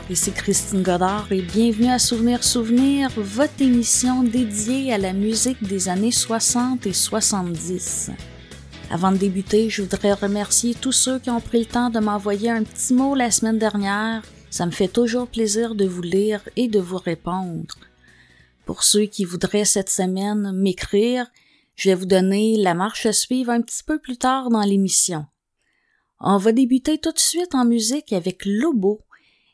Bonjour, ici Christine Godard et bienvenue à Souvenir Souvenir, votre émission dédiée à la musique des années 60 et 70. Avant de débuter, je voudrais remercier tous ceux qui ont pris le temps de m'envoyer un petit mot la semaine dernière. Ça me fait toujours plaisir de vous lire et de vous répondre. Pour ceux qui voudraient cette semaine m'écrire, je vais vous donner la marche à suivre un petit peu plus tard dans l'émission. On va débuter tout de suite en musique avec Lobo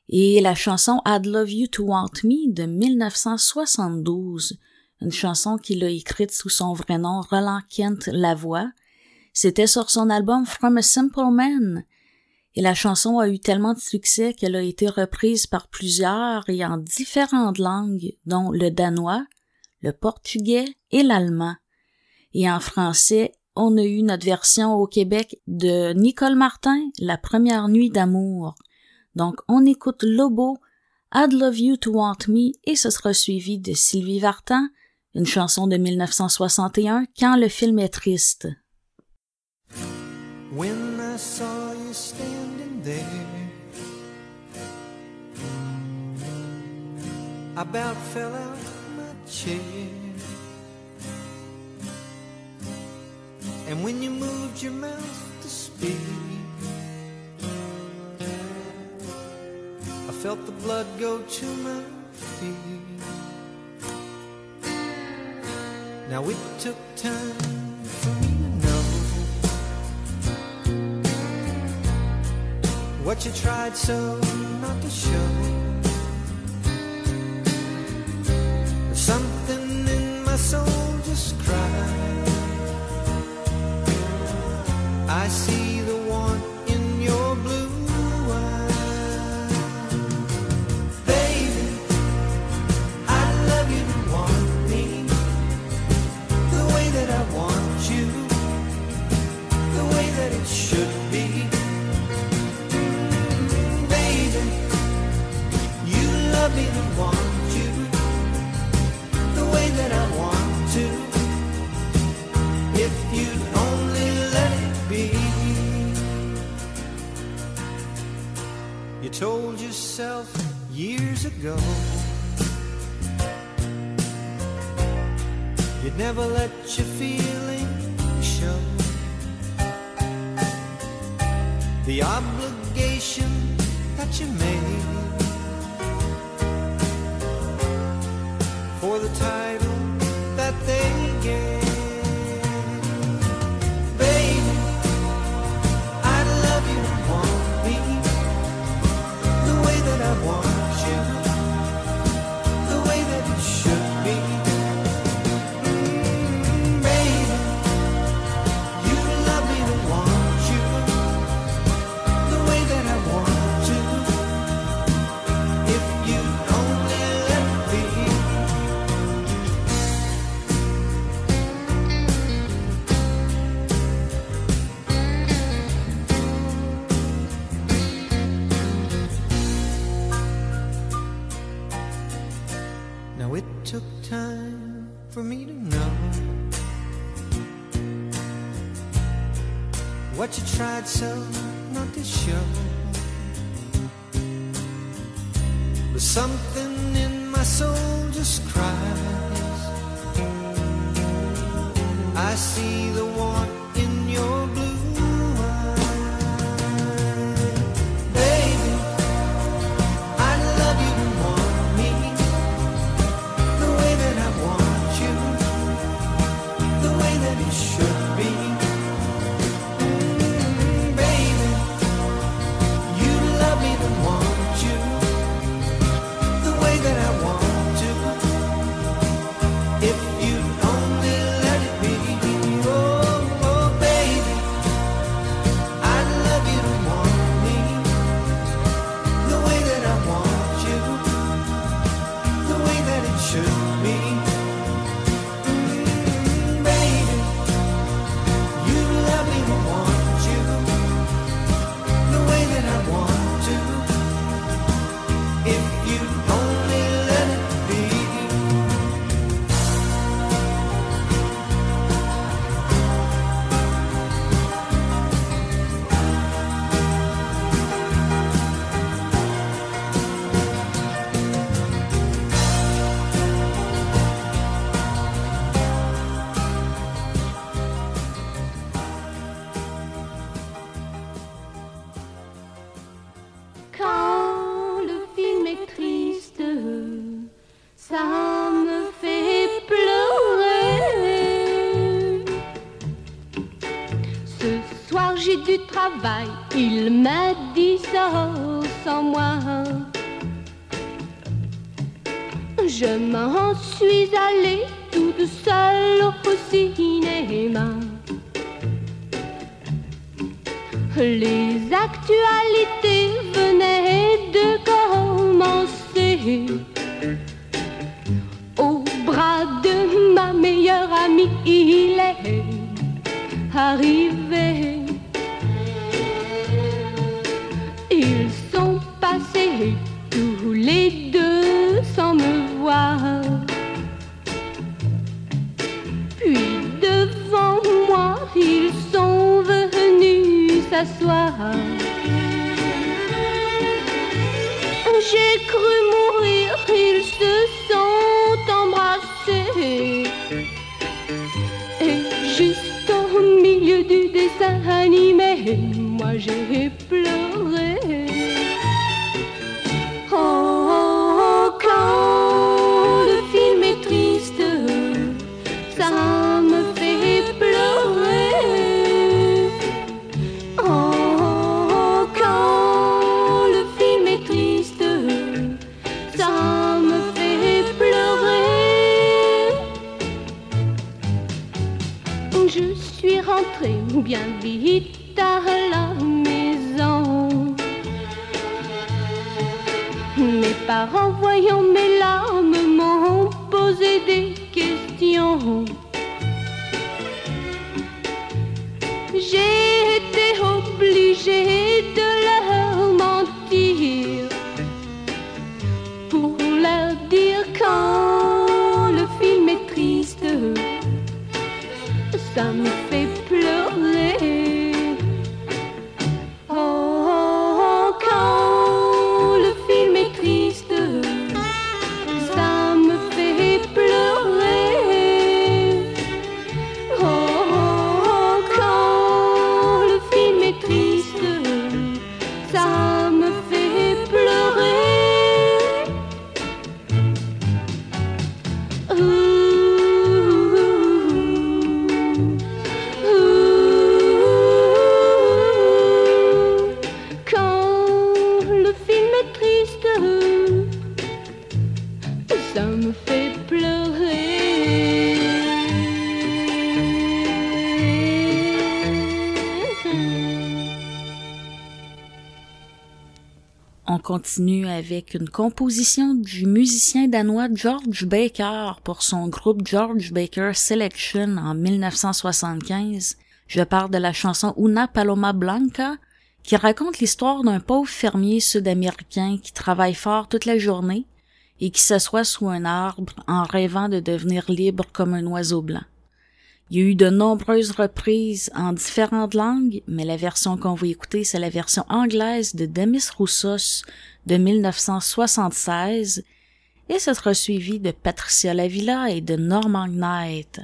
et la chanson I'd Love You to Want Me de 1972, une chanson qu'il a écrite sous son vrai nom Roland Kent Lavoie. C'était sur son album From a Simple Man. Et la chanson a eu tellement de succès qu'elle a été reprise par plusieurs et en différentes langues, dont le danois, le portugais et l'allemand. Et en français, on a eu notre version au Québec de Nicole Martin, La première nuit d'amour. Donc, on écoute Lobo, I'd Love You to Want Me, et ce sera suivi de Sylvie Vartan, une chanson de 1961, Quand le film est triste. When I saw you standing there, I about fell out my chair. And when you moved your mouth to speak, felt the blood go to my feet. Now it took time for me to know what you tried so not to show. Something in my soul just cried. I see told yourself years ago you'd never let your feelings show. The obligation that you made for the title that they gave. travail, il. continue avec une composition du musicien danois George Baker pour son groupe George Baker Selection en 1975. Je parle de la chanson Una Paloma Blanca qui raconte l'histoire d'un pauvre fermier sud-américain qui travaille fort toute la journée et qui s'assoit sous un arbre en rêvant de devenir libre comme un oiseau blanc. Il y a eu de nombreuses reprises en différentes langues, mais la version qu'on va écouter, c'est la version anglaise de Demis Roussos de 1976, et ce sera suivi de Patricia Lavilla et de Norman Knight.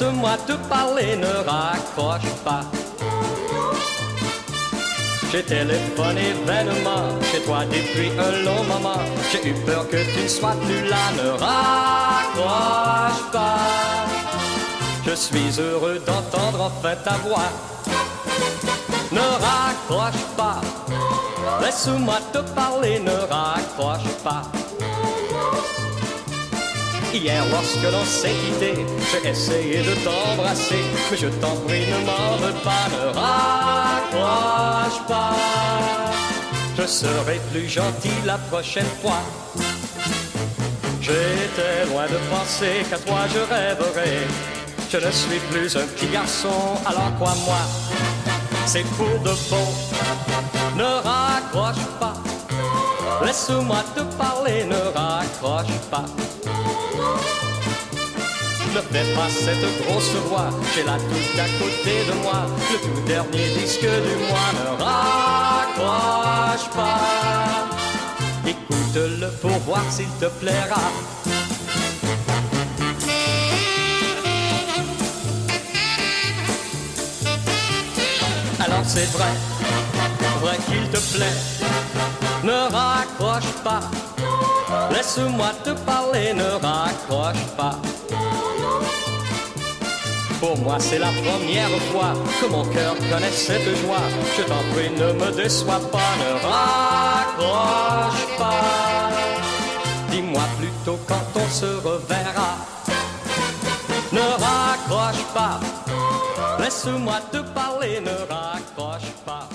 Laisse-moi te parler, ne raccroche pas. J'ai téléphoné vainement chez toi depuis un long moment. J'ai eu peur que tu ne sois plus là, ne raccroche pas. Je suis heureux d'entendre enfin ta voix. Ne raccroche pas, laisse-moi te parler, ne raccroche pas. Hier, lorsque l'on s'est quitté, j'ai essayé de t'embrasser, mais je t'en prie, ne m'en veux pas, ne raccroche pas. Je serai plus gentil la prochaine fois. J'étais loin de penser qu'à toi je rêverais. Je ne suis plus un petit garçon, alors quoi moi C'est pour de bon, ne raccroche pas. Laisse-moi te parler, ne raccroche pas. Ne fais pas cette grosse voix, j'ai la tout à côté de moi, le tout dernier disque du mois, ne raccroche pas. Écoute-le pour voir s'il te plaira. Alors c'est vrai, vrai qu'il te plaît, ne raccroche pas. Laisse-moi te parler, ne raccroche pas. Pour moi c'est la première fois que mon cœur connaît cette joie. Je t'en prie, ne me déçois pas, ne raccroche pas. Dis-moi plutôt quand on se reverra. Ne raccroche pas. Laisse-moi te parler, ne raccroche pas.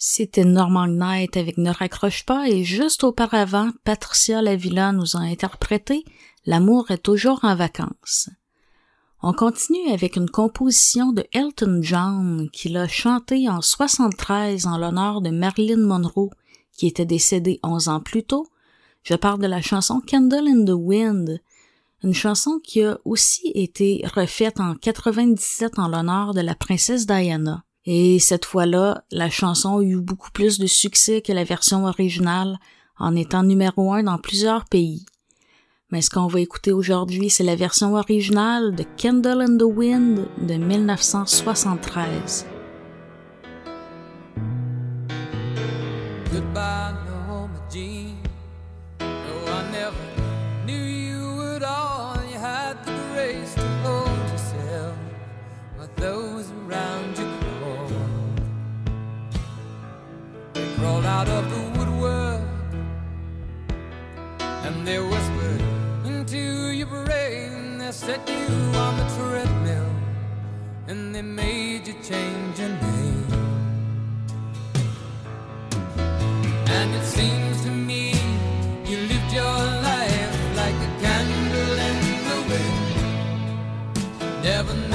C'était Normal Knight avec Ne raccroche pas et juste auparavant, Patricia Lavilla nous a interprété L'amour est toujours en vacances. On continue avec une composition de Elton John qu'il a chanté en 73 en l'honneur de Marilyn Monroe qui était décédée 11 ans plus tôt. Je parle de la chanson Candle in the Wind, une chanson qui a aussi été refaite en 97 en l'honneur de la princesse Diana. Et cette fois-là, la chanson a eu beaucoup plus de succès que la version originale, en étant numéro un dans plusieurs pays. Mais ce qu'on va écouter aujourd'hui, c'est la version originale de Candle in the Wind de 1973. Out of the woodwork and they whispered into your brain. They set you on the treadmill and they made you change your name. And it seems to me you lived your life like a candle in the wind, never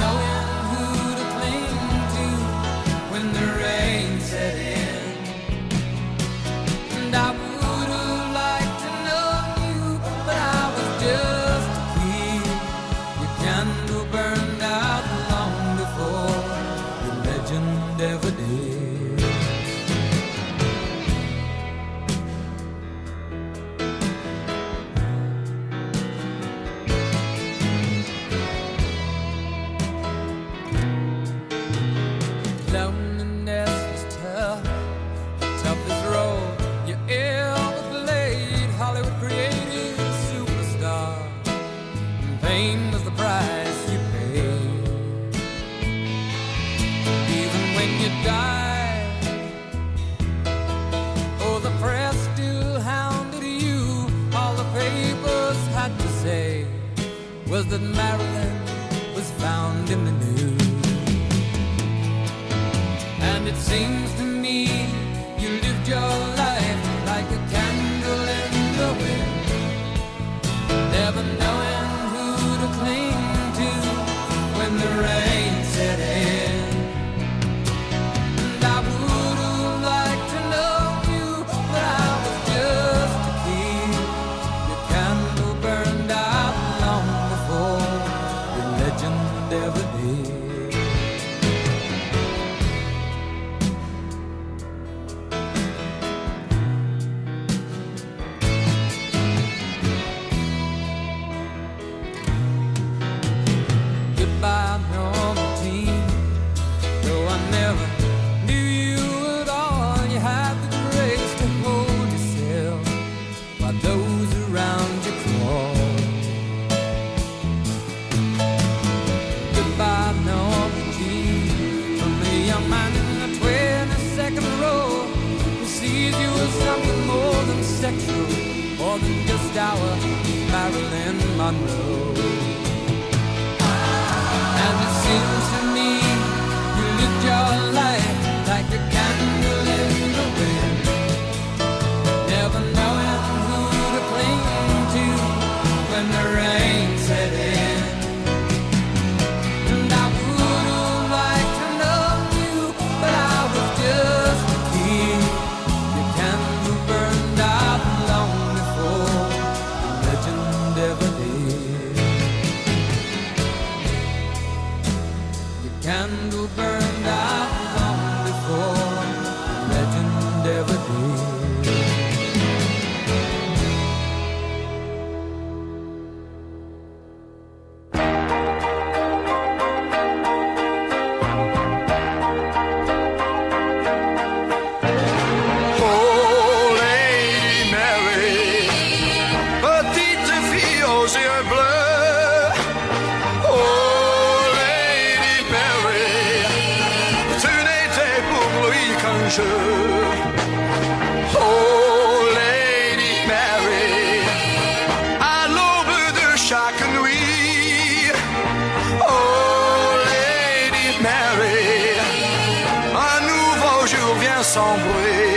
jour vient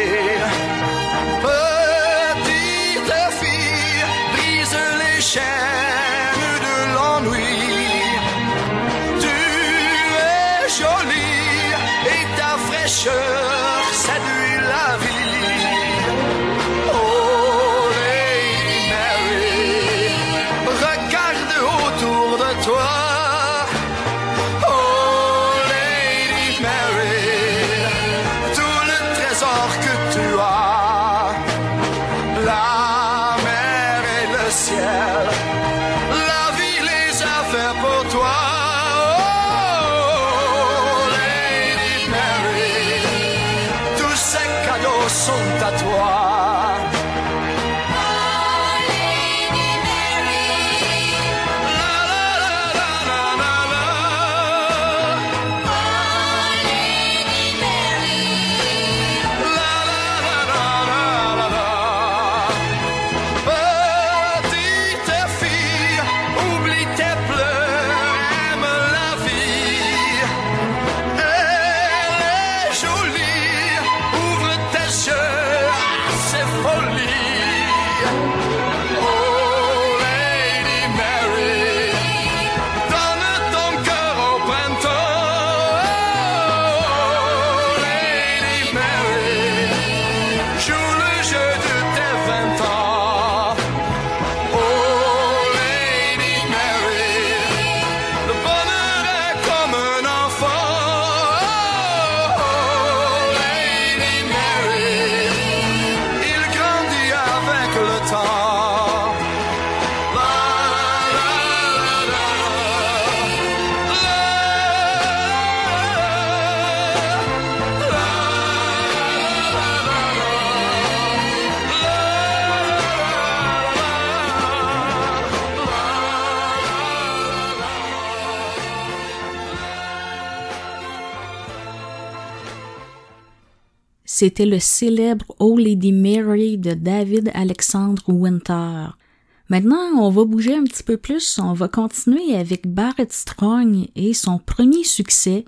C'était le célèbre Oh Lady Mary de David Alexandre Winter. Maintenant, on va bouger un petit peu plus. On va continuer avec Barrett Strong et son premier succès,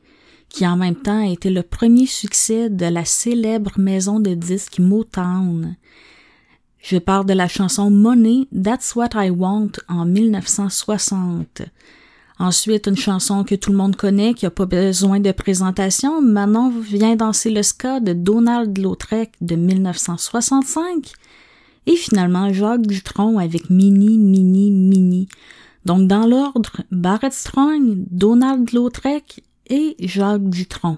qui en même temps a été le premier succès de la célèbre maison de disques Motown. Je parle de la chanson Money, That's What I Want en 1960. Ensuite, une chanson que tout le monde connaît, qui n'a pas besoin de présentation, Manon vient danser le ska de Donald Lautrec de 1965. Et finalement, Jacques Dutronc avec Mini, Mini, Mini. Donc, dans l'ordre, Barrett Strong, Donald Lautrec et Jacques Dutronc.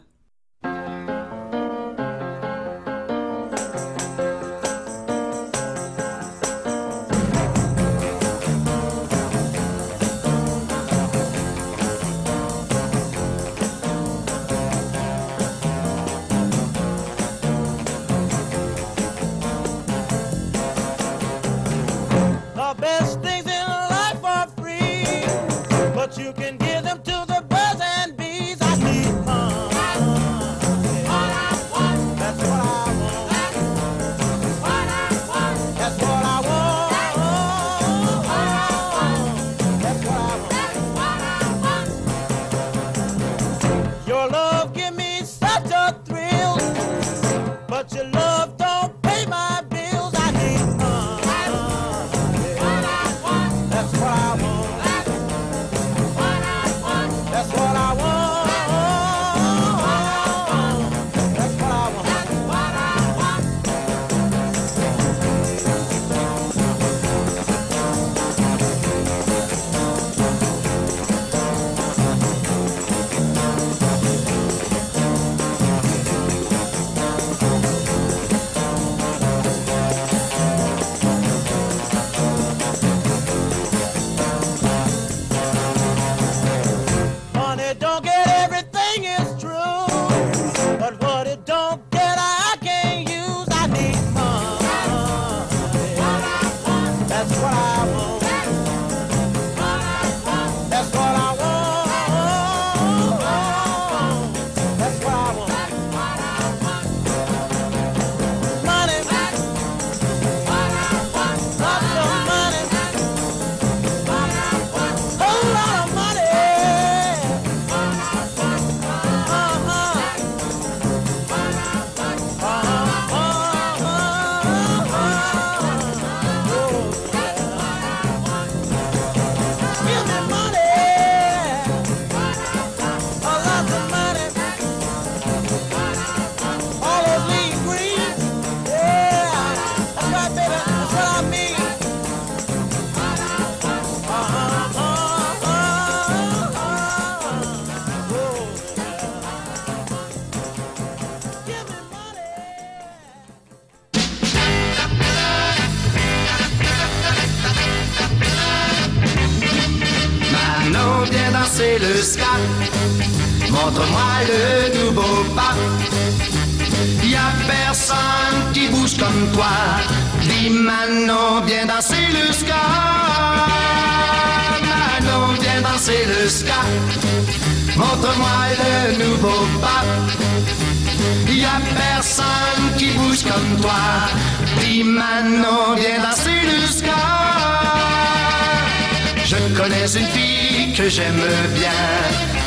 Connais une fille que j'aime bien.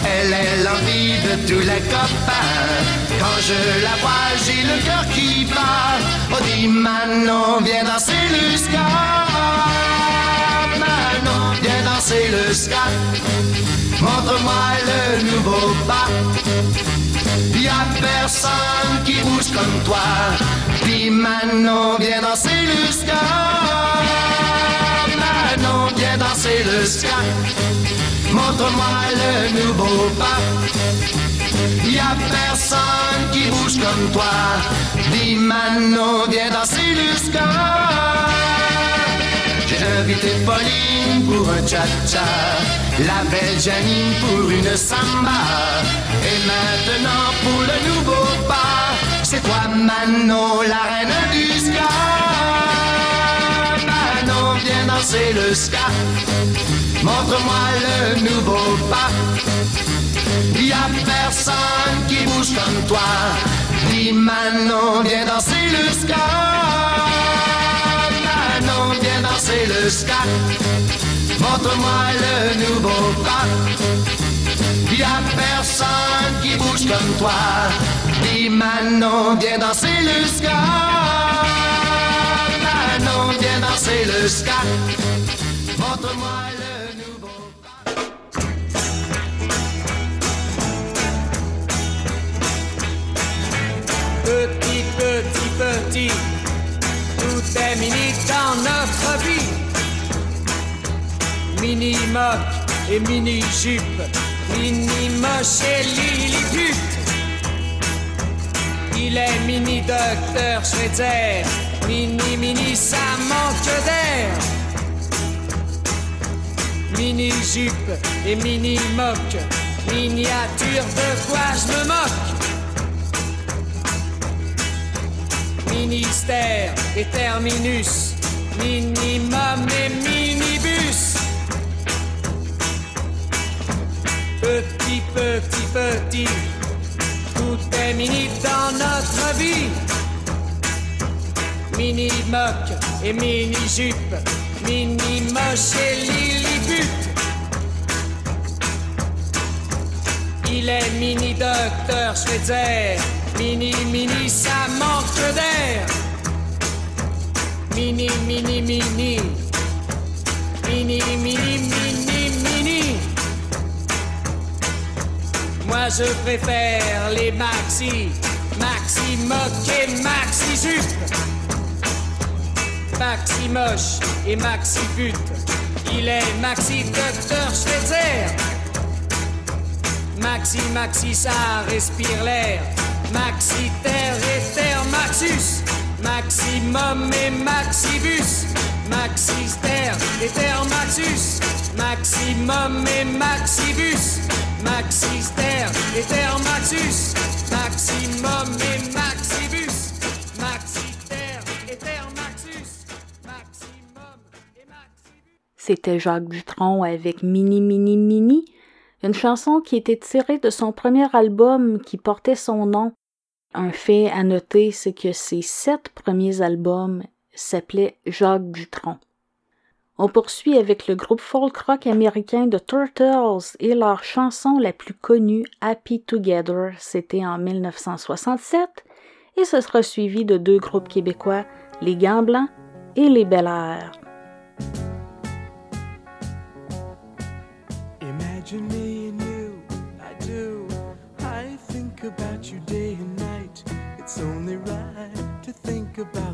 Elle est l'envie de tous les copains. Quand je la vois, j'ai le cœur qui bat. Oh, dis Manon, viens danser le ska. Manon, viens danser le ska. Montre-moi le nouveau pas. Y a personne qui bouge comme toi. Dis Manon, viens danser le ska. Danser le ska. Montre-moi le nouveau pas. Y a personne qui bouge comme toi. Dis Manon, viens danser le ska. J'ai invité Pauline pour un cha-cha, la belle Janine pour une samba. Et maintenant pour le nouveau pas, c'est toi Manon, la reine du ska. Danser le ska. Montre-moi le nouveau pas. Y a personne qui bouge comme toi. Dis Manon, viens danser le ska. Manon, viens danser le ska. Montre-moi le nouveau pas. Y a personne qui bouge comme toi. Dis Manon, viens danser le ska. Danser le ska. Montre-moi le nouveau pas. Petit, petit, petit, tout est mini dans notre vie. Mini moque et mini jupe, mini moche et lilliput. Il est mini docteur Schweitzer, mini mini ça manque d'air. Mini jupe et mini moque, miniature de quoi je me moque? Ministère et terminus, minimum et minibus. Petit, petit, petit, tout est mini dans notre vie. Mini moque et mini jupe, mini moche et lilliput. Il est mini docteur Schweitzer, mini mini ça manque d'air. Mini mini, mini mini mini mini. Moi je préfère les maxi, maxi et maxi jupe. Maxi moche et maxi pute. Il est maxi docteur Schweitzer. Maxi, maxi, ça respire l'air. Maxi, terre et terre, maxus. Maximum et maxibus. Maxi, terre et terre, maxus. Maximum et maxibus. Maxi, terre et terre, maxus. Maximum et maxibus. Maxi, terre et terre, maxus. Maximum et maxibus. C'était Jacques Dutronc avec Mini Mini Mini, une chanson qui était tirée de son premier album qui portait son nom. Un fait à noter, c'est que ses sept premiers albums s'appelaient Jacques Dutronc. On poursuit avec le groupe folk rock américain The Turtles et leur chanson la plus connue, Happy Together, c'était en 1967, et ce sera suivi de deux groupes québécois, les Gants Blancs et les Bel Air. Imagine me and you, I do. I think about you day and night. It's only right to think about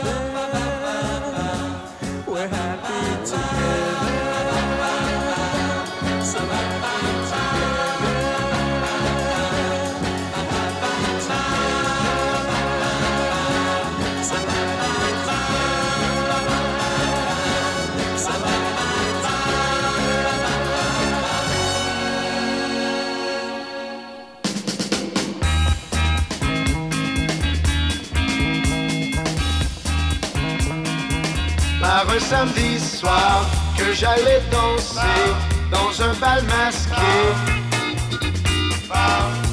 Samedi soir que j'allais danser dans un bal masqué.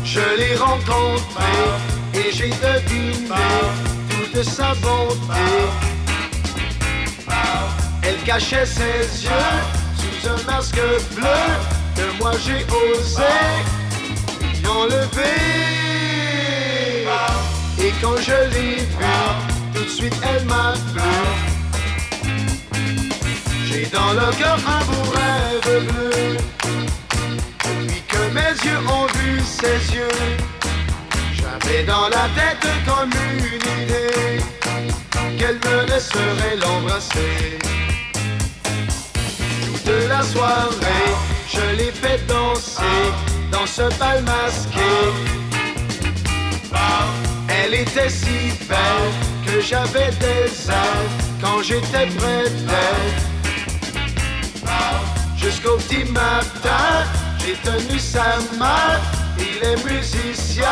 Je l'ai rencontré et j'ai deviné toute sa bonté. Elle cachait ses yeux sous un masque bleu que moi j'ai osé enlever. Et quand je l'ai vue, tout de suite elle m'a plu. J'ai dans le cœur un beau rêve bleu. Depuis que mes yeux ont vu ses yeux, j'avais dans la tête comme une idée qu'elle me laisserait l'embrasser. Toute la soirée, je l'ai fait danser dans ce bal masqué. Elle était si belle que j'avais des ailes quand j'étais près d'elle. Jusqu'au petit matin, j'ai tenu sa main et les musiciens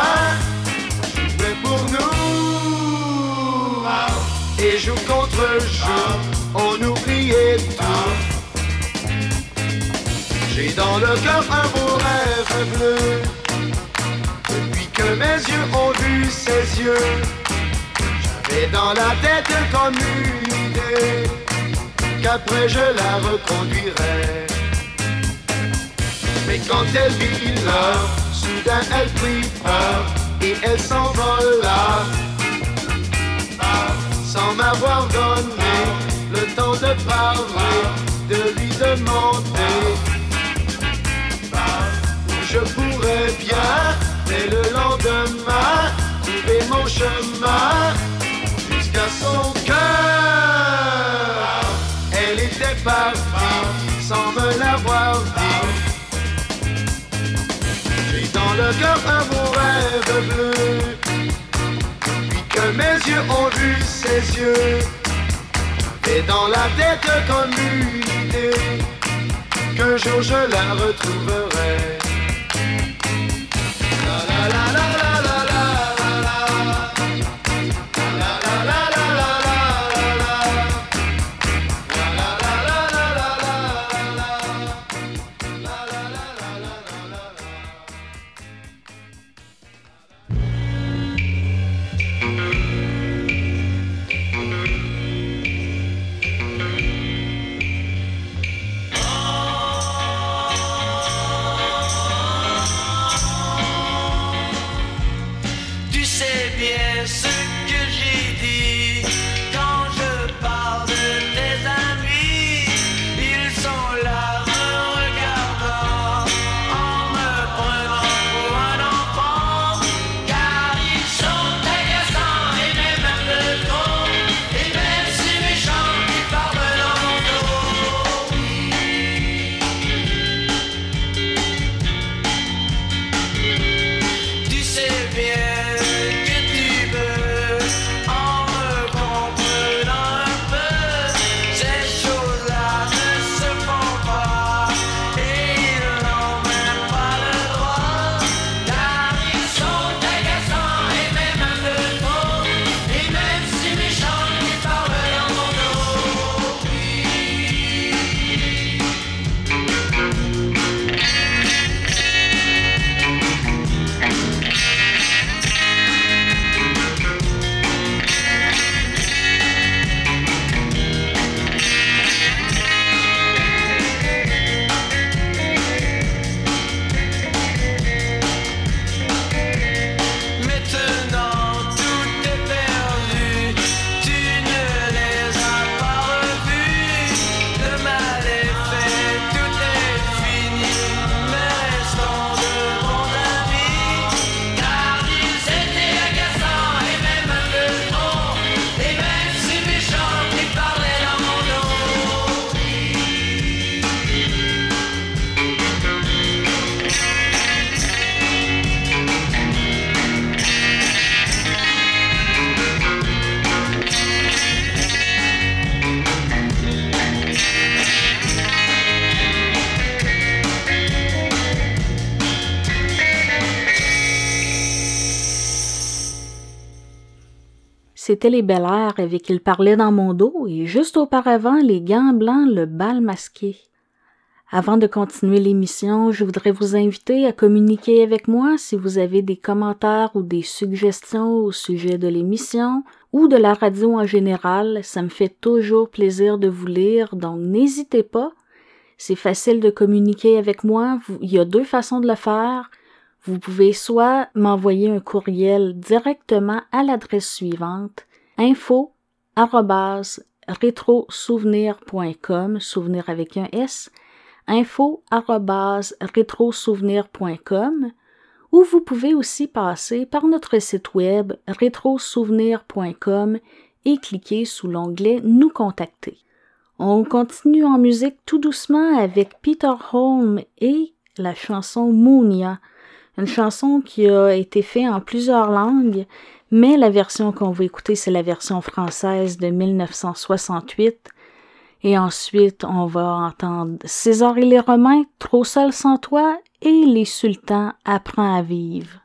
jouaient pour nous. Et jour contre jour, on oubliait tout. J'ai dans le cœur un beau rêve bleu. Depuis que mes yeux ont vu ses yeux, j'avais dans la tête comme une idée qu'après je la reconduirai. Mais quand elle vit l'heure, soudain elle prit peur et elle s'envola. Sans m'avoir donné le temps de parler, de lui demander où je pourrais bien, dès le lendemain, trouver mon chemin jusqu'à son cœur. Elle était partie cœur un beau rêve bleu. Depuis que mes yeux ont vu ses yeux, j'avais dans la tête comme une idée qu'un jour je la retrouverai. C'était les Bel Air avec Ils parlaient dans mon dos et juste auparavant, les gants blancs, le bal masqué. Avant de continuer l'émission, je voudrais vous inviter à communiquer avec moi si vous avez des commentaires ou des suggestions au sujet de l'émission ou de la radio en général. Ça me fait toujours plaisir de vous lire, donc n'hésitez pas. C'est facile de communiquer avec moi. Il y a deux façons de le faire. Vous pouvez soit m'envoyer un courriel directement à l'adresse suivante info arobase rétrosouvenir.com, souvenir avec un S, info arobase rétrosouvenir.com, ou vous pouvez aussi passer par notre site web rétrosouvenir.com et cliquer sous l'onglet Nous contacter. On continue en musique tout doucement avec Peter Holm et la chanson Moonia, une chanson qui a été faite en plusieurs langues, mais la version qu'on va écouter, c'est la version française de 1968. Et ensuite, on va entendre César et les Romains, Trop seul sans toi, et Les Sultans, Apprends à vivre.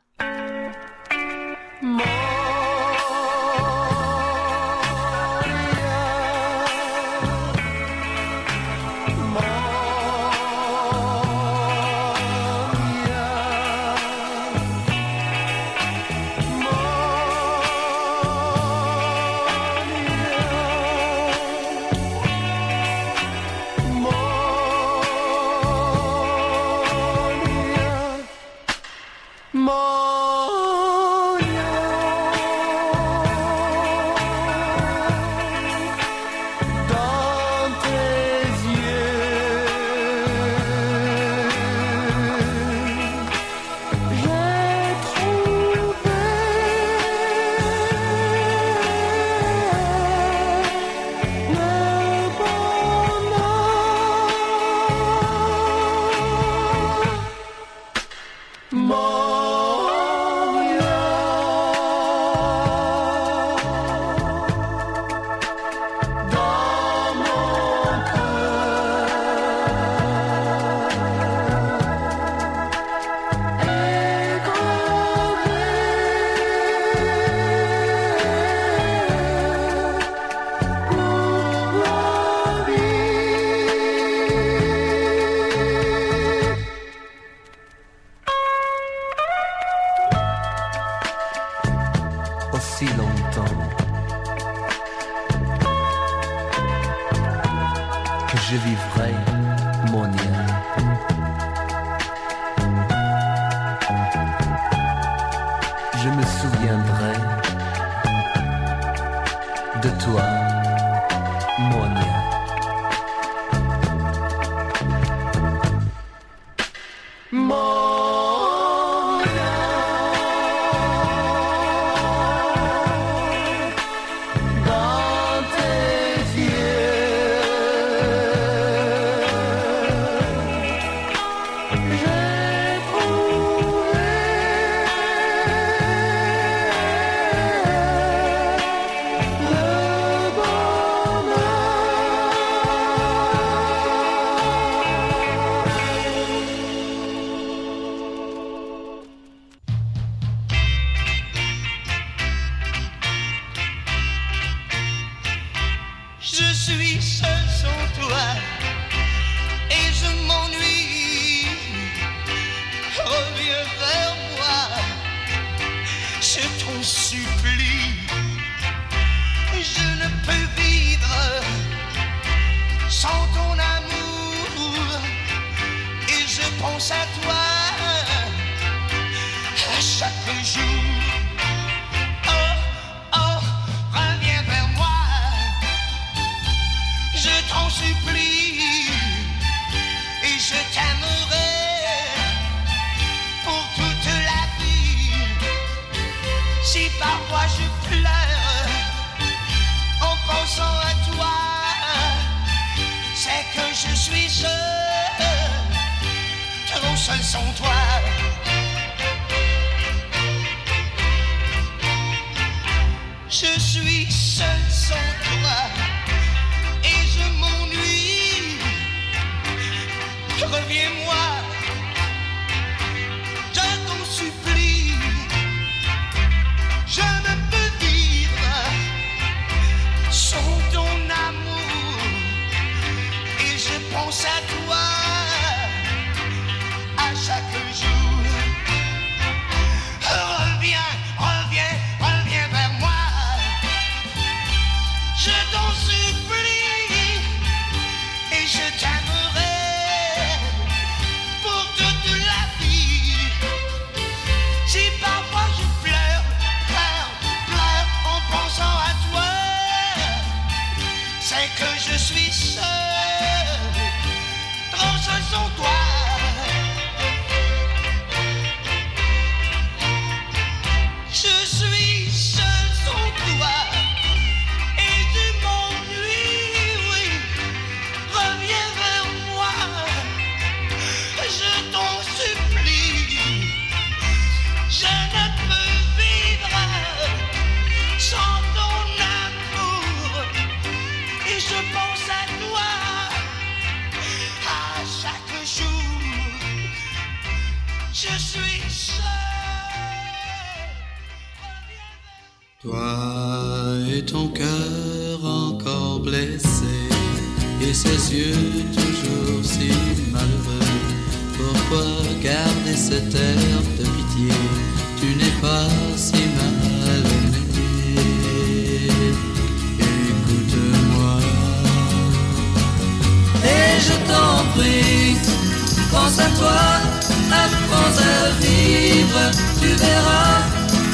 Tu verras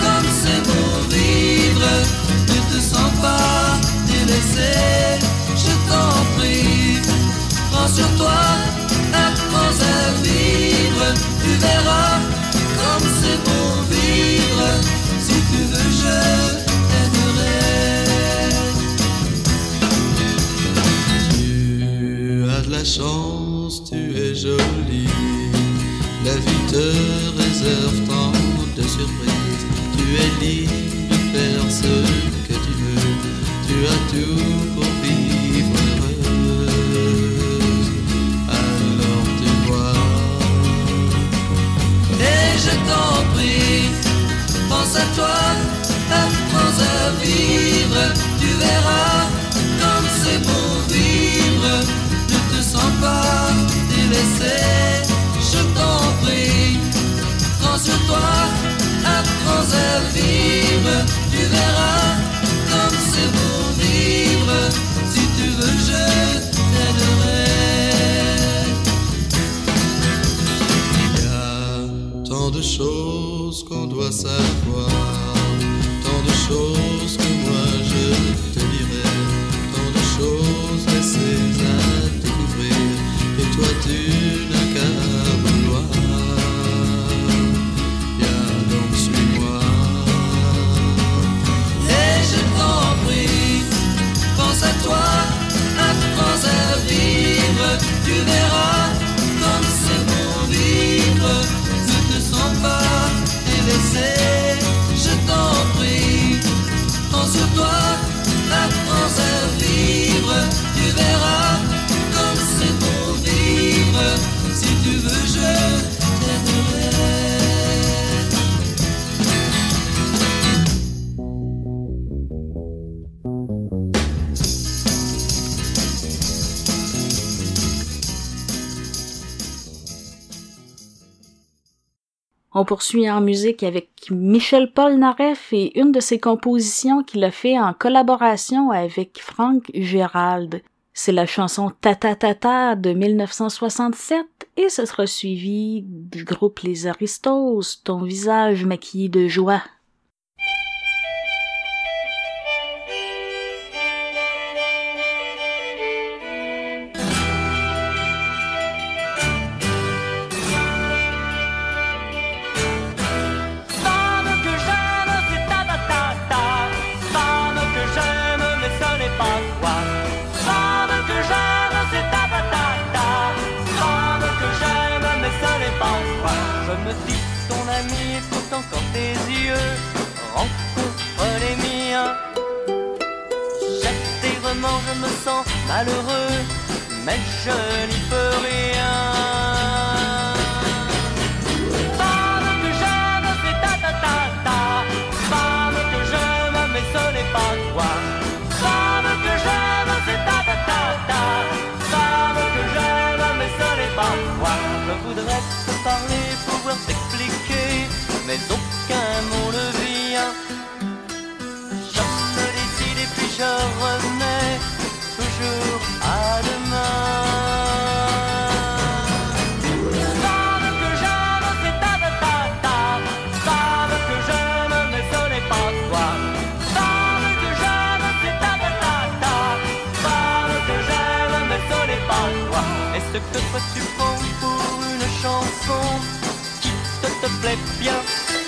comme c'est beau vivre. Ne te sens pas délaissé, je t'en prie, prends sur toi, apprends à vivre, tu verras comme c'est beau vivre. Si tu veux, je t'aiderai. Tu as de la chance, tu es jolie. La vie te réserve es libre de faire ce que tu veux. Tu as tout pour vivre heureuse. Alors tu vois. Et je t'en prie, pense à toi, apprends à vivre. Tu verras Tu verras comme c'est beau vivre. Si tu veux, je t'aiderai. Il y a tant de choses qu'on doit savoir, tant de choses On poursuit en musique avec Michel Polnareff et une de ses compositions qu'il a fait en collaboration avec Frank Gérald. C'est la chanson Tata Tata de 1967 et ce sera suivi du groupe Les Aristos, ton visage maquillé de joie. Je me sens malheureux. Mais je n'y peux rien. Femme que j'aime, c'est ta ta ta ta. Femme que j'aime, mais ce n'est pas toi. Femme que j'aime, c'est ta ta ta ta. Femme que j'aime, mais ce n'est pas toi. Je voudrais te parler, pouvoir t'expliquer, mais aucun mot ne vient. Je me décide et puis je chanson qui te, te plaît bien?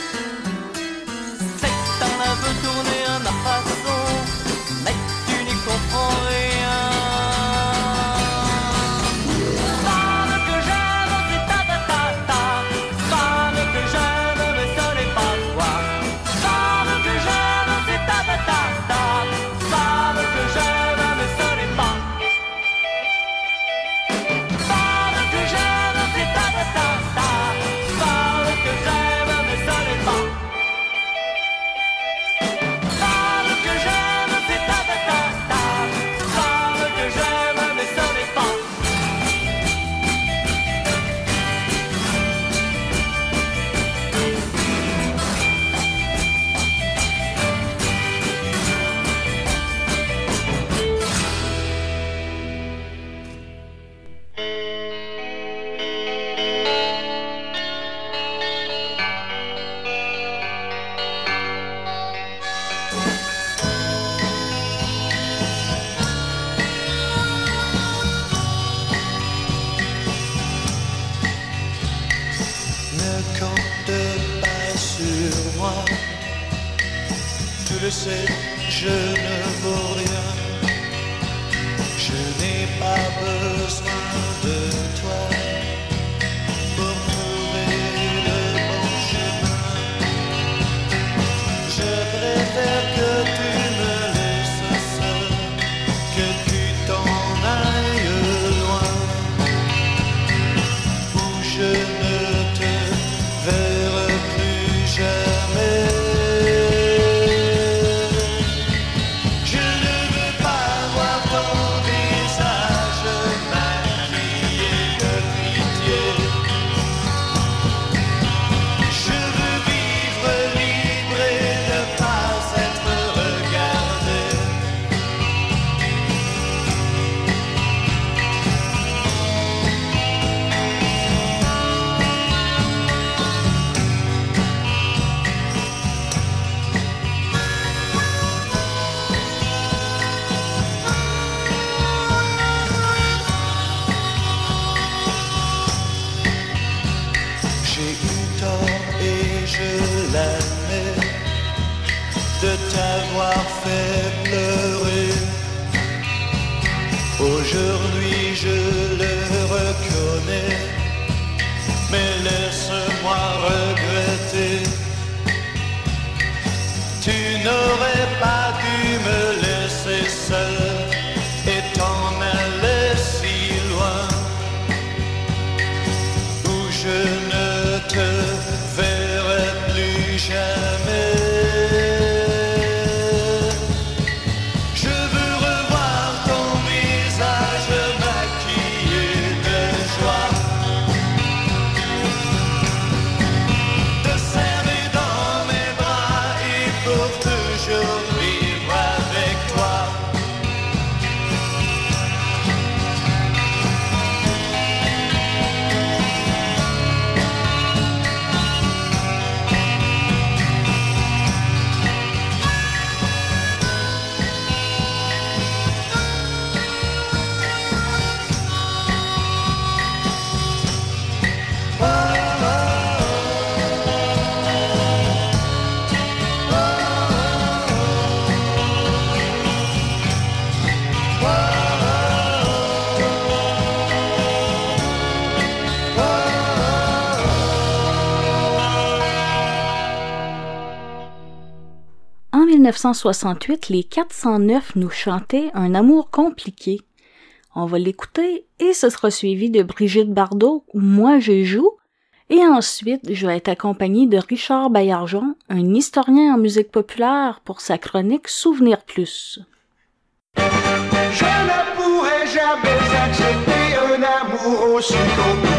1968, les 409 nous chantaient Un amour compliqué. On va l'écouter et ce sera suivi de Brigitte Bardot, Moi je joue. Et ensuite, je vais être accompagnée de Richard Baillargeon, un historien en musique populaire, pour sa chronique Souvenir Plus. Je ne pourrai jamais accepter un amour aussi compliqué.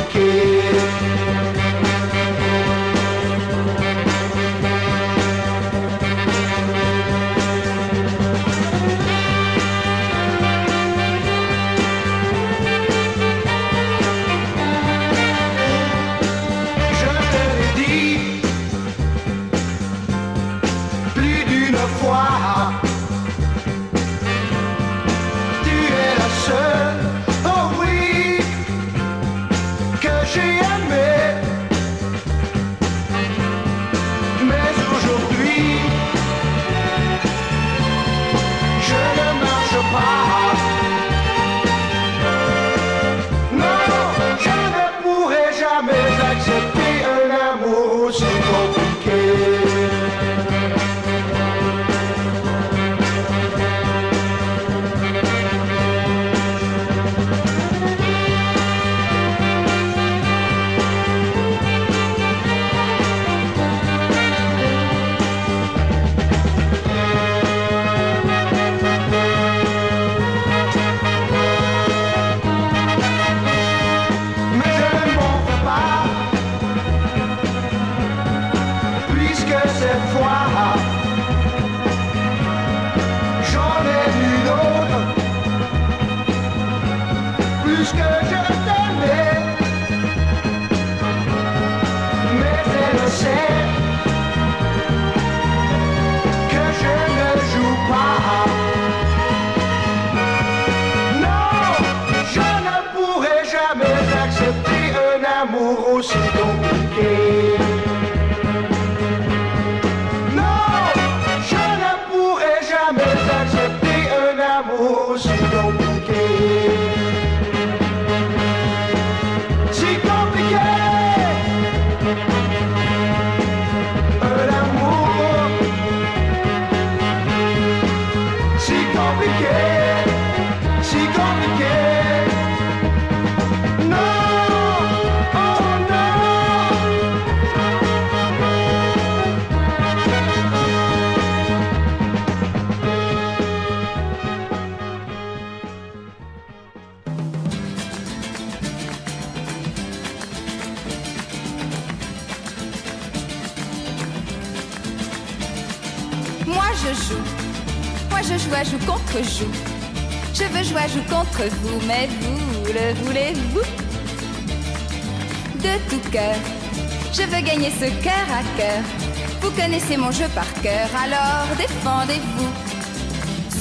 Connaissez mon jeu par cœur, alors défendez-vous.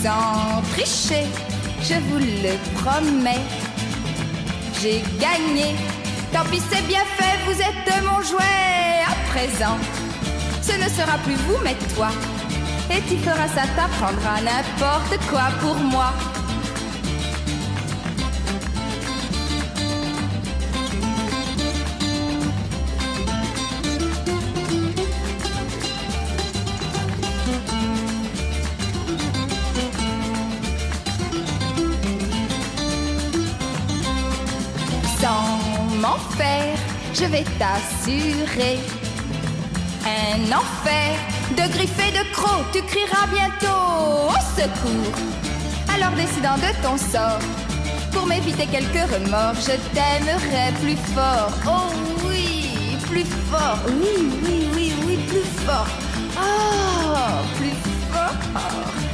Sans tricher, je vous le promets. J'ai gagné, tant pis c'est bien fait, vous êtes mon jouet à présent. Ce ne sera plus vous, mais toi. Et tu feras ça, t'apprendras n'importe quoi pour moi. Vais t'assurer un enfer de griffes et de crocs. Tu crieras bientôt au secours. Alors décidant de ton sort, pour m'éviter quelques remords, je t'aimerai plus fort. Oh oui, plus fort. Oui, oui, oui, oui, plus fort. Oh, plus fort.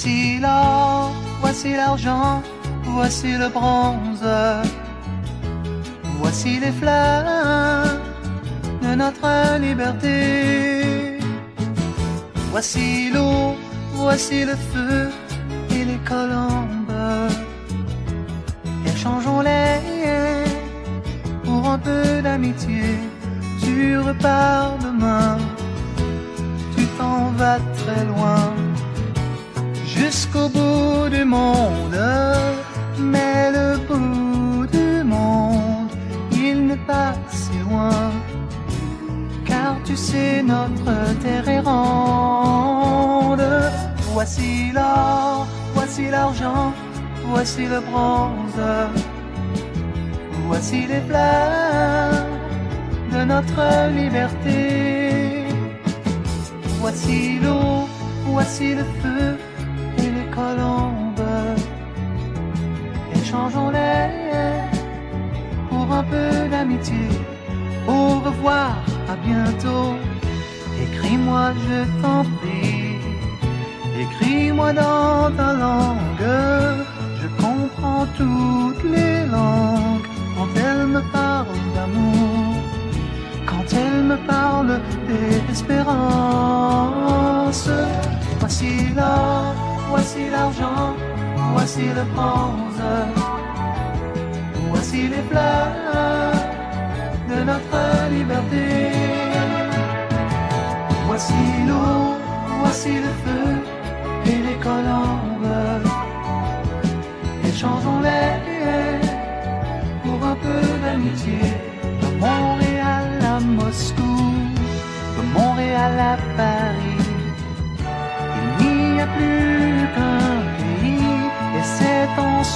Voici l'or, voici l'argent, voici le bronze. Voici les fleurs de notre liberté. Voici l'eau, voici le feu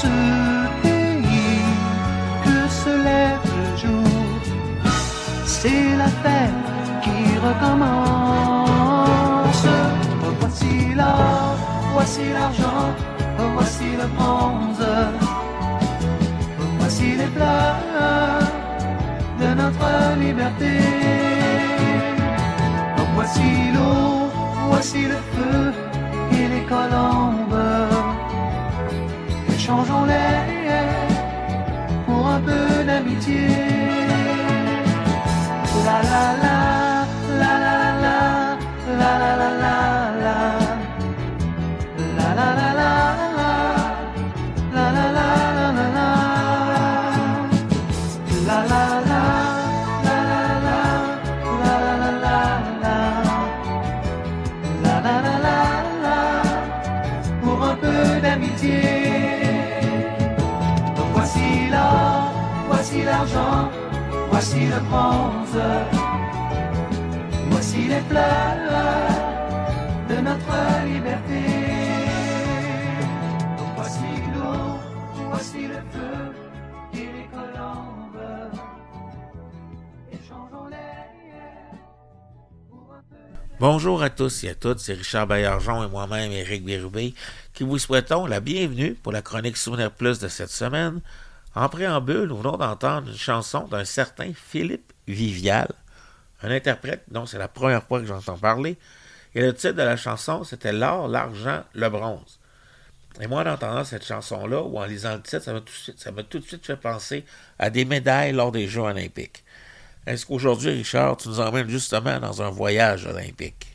ce pays que se lève le jour. C'est la fête qui recommence. Voici l'or, voici l'argent, voici le bronze. Voici les fleurs de notre liberté. Voici l'eau, voici le feu et les colombes. Peu voici le bronze. Voici les fleurs de notre liberté. Voici l'eau, voici le feu et les colombes. Échangeons-les. Bonjour à tous et à toutes, c'est Richard Baillargeon et moi-même, Éric Bérubé, qui vous souhaitons la bienvenue pour la chronique Souvenir Plus de cette semaine. En préambule, nous venons d'entendre une chanson d'un certain Philippe Vivial, un interprète dont c'est la première fois que j'entends parler, et le titre de la chanson, c'était L'or, l'argent, le bronze. Et moi, en entendant cette chanson-là, ou en lisant le titre, ça m'a tout, tout de suite fait penser à des médailles lors des Jeux olympiques. Est-ce qu'aujourd'hui, Richard, tu nous emmènes justement dans un voyage olympique?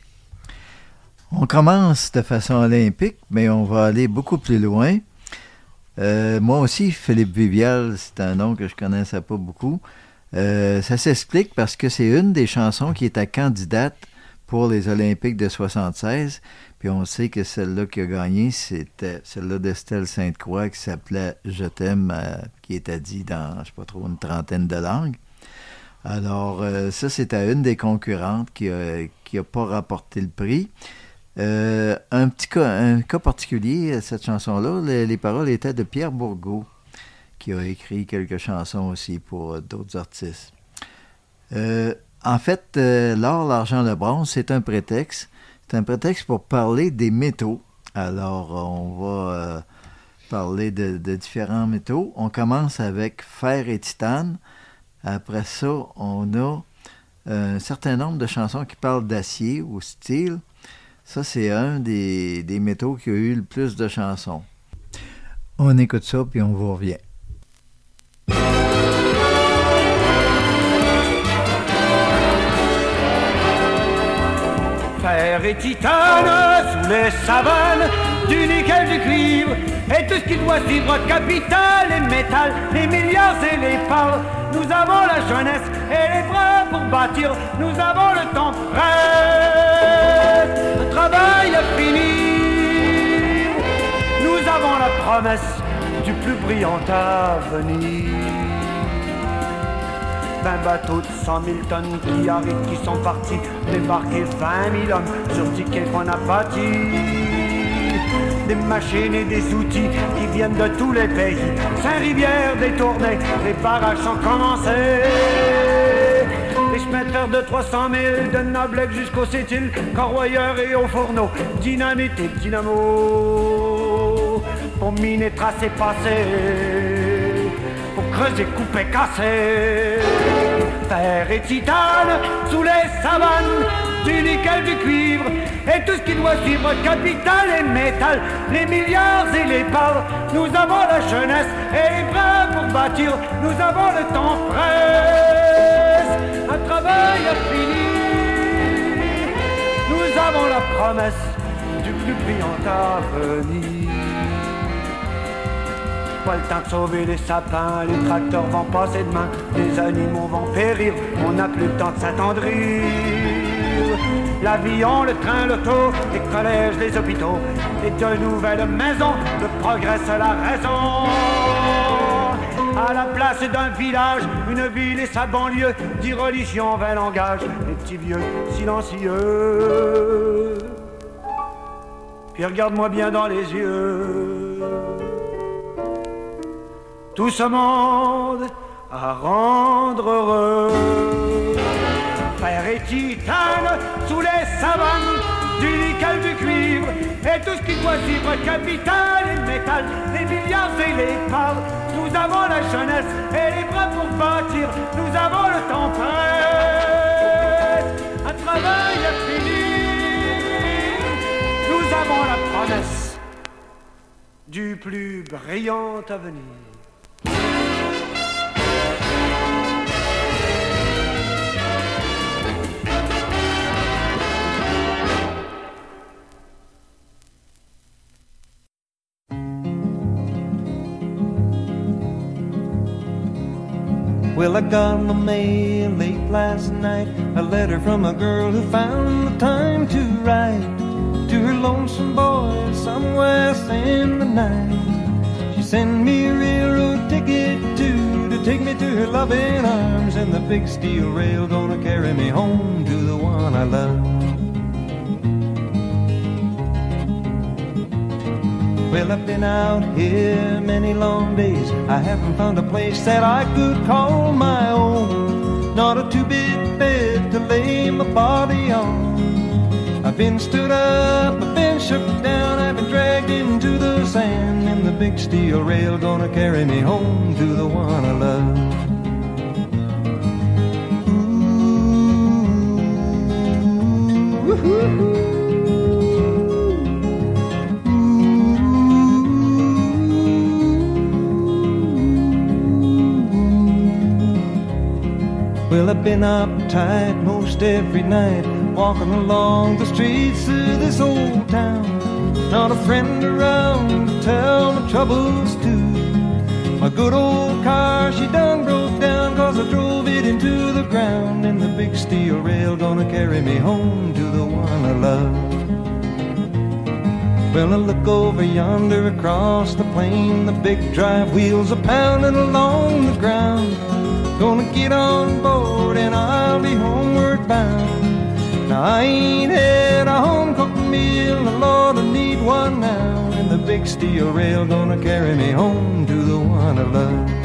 On commence de façon olympique, mais on va aller beaucoup plus loin. Euh, moi aussi, Philippe Vivial, c'est un nom que je connaissais pas beaucoup. Euh, ça s'explique parce que c'est une des chansons qui était candidate pour les Olympiques de 76. Puis on sait que celle-là qui a gagné, c'était celle-là d'Estelle Sainte-Croix qui s'appelait Je t'aime, euh, qui était dit dans, je sais pas trop, une trentaine de langues. Alors, ça, c'était une des concurrentes qui a, qui a pas rapporté le prix. Euh, un petit cas, particulier, cette chanson-là, les, les paroles étaient de Pierre Bourgault, qui a écrit quelques chansons aussi pour euh, d'autres artistes. Euh, en fait, l'or, l'argent, le bronze, c'est un prétexte. C'est un prétexte pour parler des métaux. Alors, on va parler de, de différents métaux. On commence avec fer et titane. Après ça, on a un certain nombre de chansons qui parlent d'acier ou style. Ça, c'est un des, des métaux qui a eu le plus de chansons. On écoute ça, puis on vous revient. Fer et titane sous les savanes, du nickel, du cuivre et tout ce qui doit suivre, capital et métal, les milliards et les parts. Nous avons la jeunesse et les bras pour bâtir, nous avons le temps prêt, Nous avons la promesse du plus brillant avenir. 20 bateaux de 100 000 tonnes qui arrivent, qui sont partis, débarquer 20 000 hommes sur ticket qu'on a bâti. Des machines et des outils qui viennent de tous les pays. Saint-Rivière détournée, les barrages sont commencés. Chemins de 300 000, de Nablec jusqu'au Sétil, Corroyeur et au fourneau, dynamite et dynamo. Pour miner, tracer, passer pour creuser, couper, casser. Fer et titane sous les savanes, du nickel, du cuivre et tout ce qui doit suivre, capital et métal, les milliards et les parts. Nous avons la jeunesse et les bras pour bâtir, nous avons le temps presse, Nous avons la promesse du plus brillant avenir. Pas le temps de sauver les sapins, les tracteurs vont passer demain, les animaux vont périr, on n'a plus le temps de s'attendrir. L'avion, le train, l'auto, les collèges, les hôpitaux, et de nouvelles maisons, le progrès la raison. À la place d'un village, une ville et sa banlieue, dix religions, vingt langages, les petits vieux silencieux. Puis regarde-moi bien dans les yeux tout ce monde à rendre heureux. titane sous les savanes, du nickel, du cuivre et tout ce qui doit suivre, capital et métal, les milliards et les parts. Nous avons la jeunesse et les bras pour bâtir, nous avons le temps prêt, un travail à finir. Nous avons la promesse du plus brillant avenir. Well, I got my mail late last night. A letter from a girl who found the time to write to her lonesome boy somewhere in the night. She sent me a railroad ticket too to take me to her loving arms, and the big steel rail gonna carry me home to the one I love. Well, I've been out here many long days. I haven't found a place that I could call my own. Not a two bit bed to lay my body on. I've been stood up, I've been shook down, I've been dragged into the sand. And the big steel rail gonna carry me home to the one I love. Well, I've been uptight most every night, walking along the streets of this old town. Not a friend around to tell my troubles to. My good old car, she done broke down, cause I drove it into the ground. And the big steel rail gonna carry me home to the one I love. Well, I look over yonder across the plain, the big drive wheels are pounding along the ground. Gonna get on board and I'll be homeward bound. Now I ain't had a home cooked meal, the Lord, I need one now. And the big steel rail gonna carry me home to the one I love.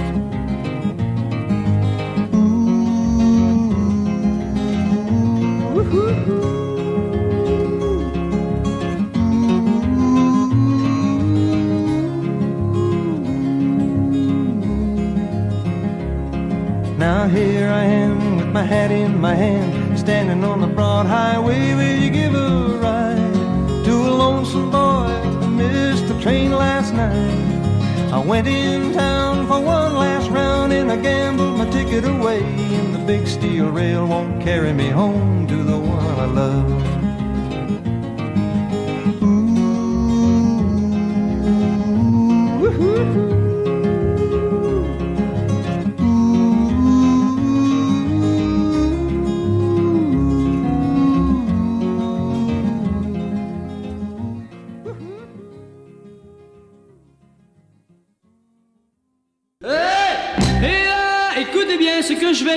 Now here I am with my hat in my hand, standing on the broad highway. Will you give a ride to a lonesome boy who missed the train last night? I went in town for one last round and I gambled my ticket away. And the big steel rail won't carry me home to the one I love.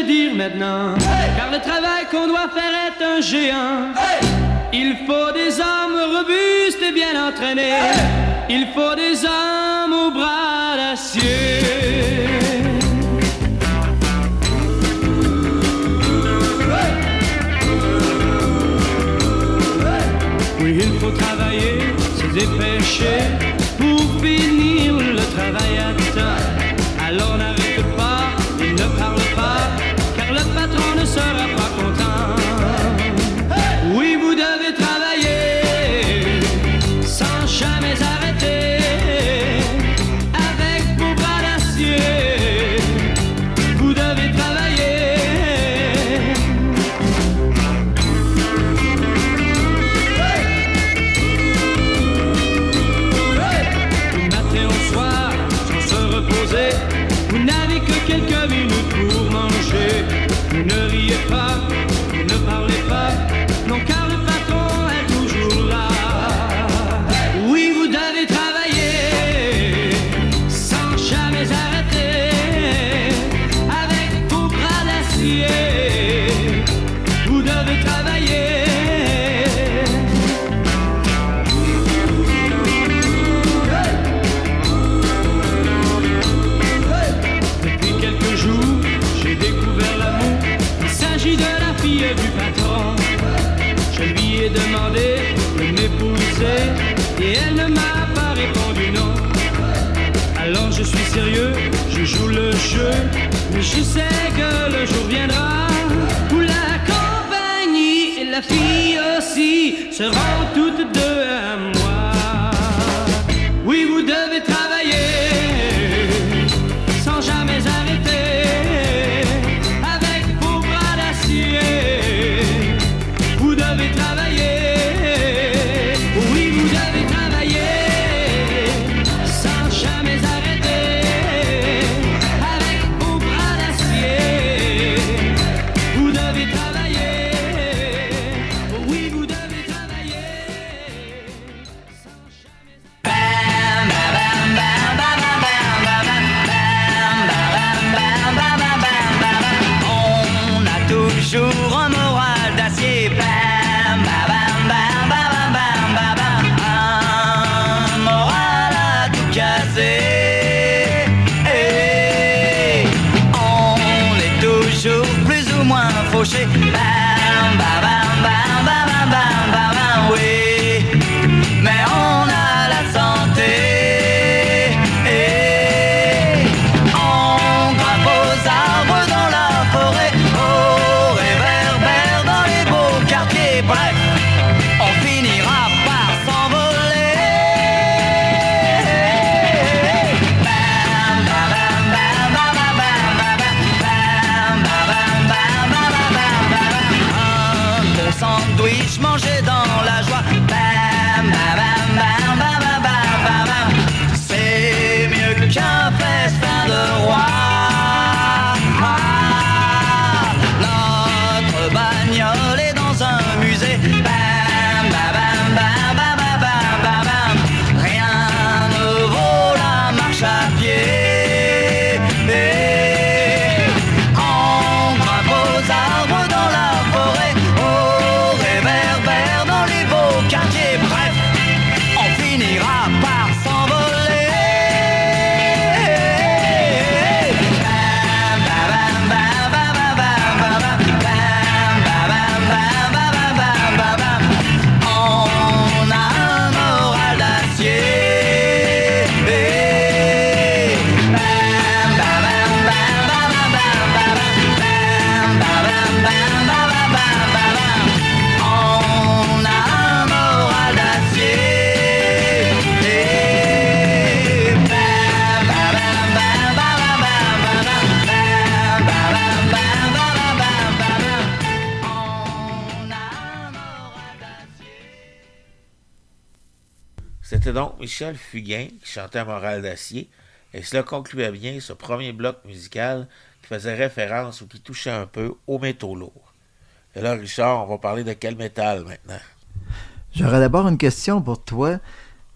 Dire maintenant. Car le travail qu'on doit faire est un géant. Il faut des hommes robustes et bien entraînés. Il faut des hommes aux bras d'acier. Oui, il faut travailler, se dépêcher Michel Fugain qui chantait Morale d'acier, et cela concluait bien ce premier bloc musical qui faisait référence ou qui touchait un peu aux métaux lourds. Et là, Richard, on va parler de quel métal maintenant? J'aurais d'abord une question pour toi.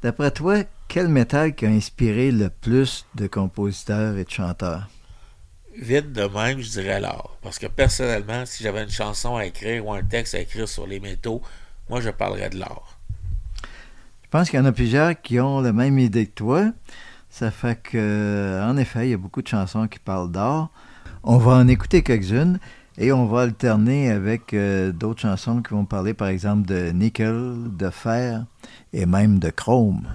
D'après toi, quel métal qui a inspiré le plus de compositeurs et de chanteurs? Vite de même, je dirais l'or. Parce que personnellement, si j'avais une chanson à écrire ou un texte à écrire sur les métaux, moi je parlerais de l'or. Je pense qu'il y en a plusieurs qui ont la même idée que toi. Ça fait que, en effet, il y a beaucoup de chansons qui parlent d'or. On va en écouter quelques-unes et on va alterner avec euh, d'autres chansons qui vont parler, par exemple, de nickel, de fer et même de chrome.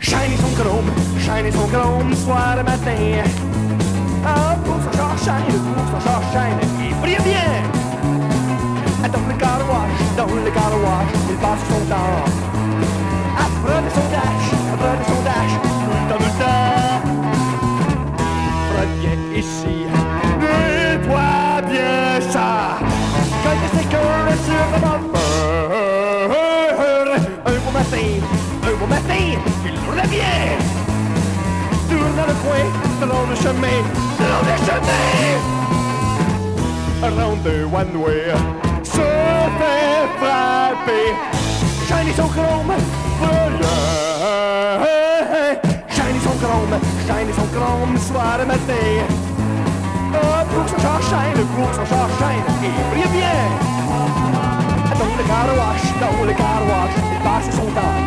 Shiny son chrome, shiny son chrome, soir et matin. Ah, pour son shine, pour son shine, il brille bien. Il passe son temps. De son dash, de son dash, le temps. Reviens ici, nettoie bien ça. Il s'écoeure sur le bumper, un beau matin, un beau matin, il revient. Tourne dans le coin, selon le chemin, selon le chemin. Around the one way, se fait frapper. Shiny son chrome, brillant. Shiny son chrome, shiny son chrome, soir et matin. Oh, pour son char shine, pour son char shine, il brille bien. Dans le car wash, dans le car wash, il passe son temps.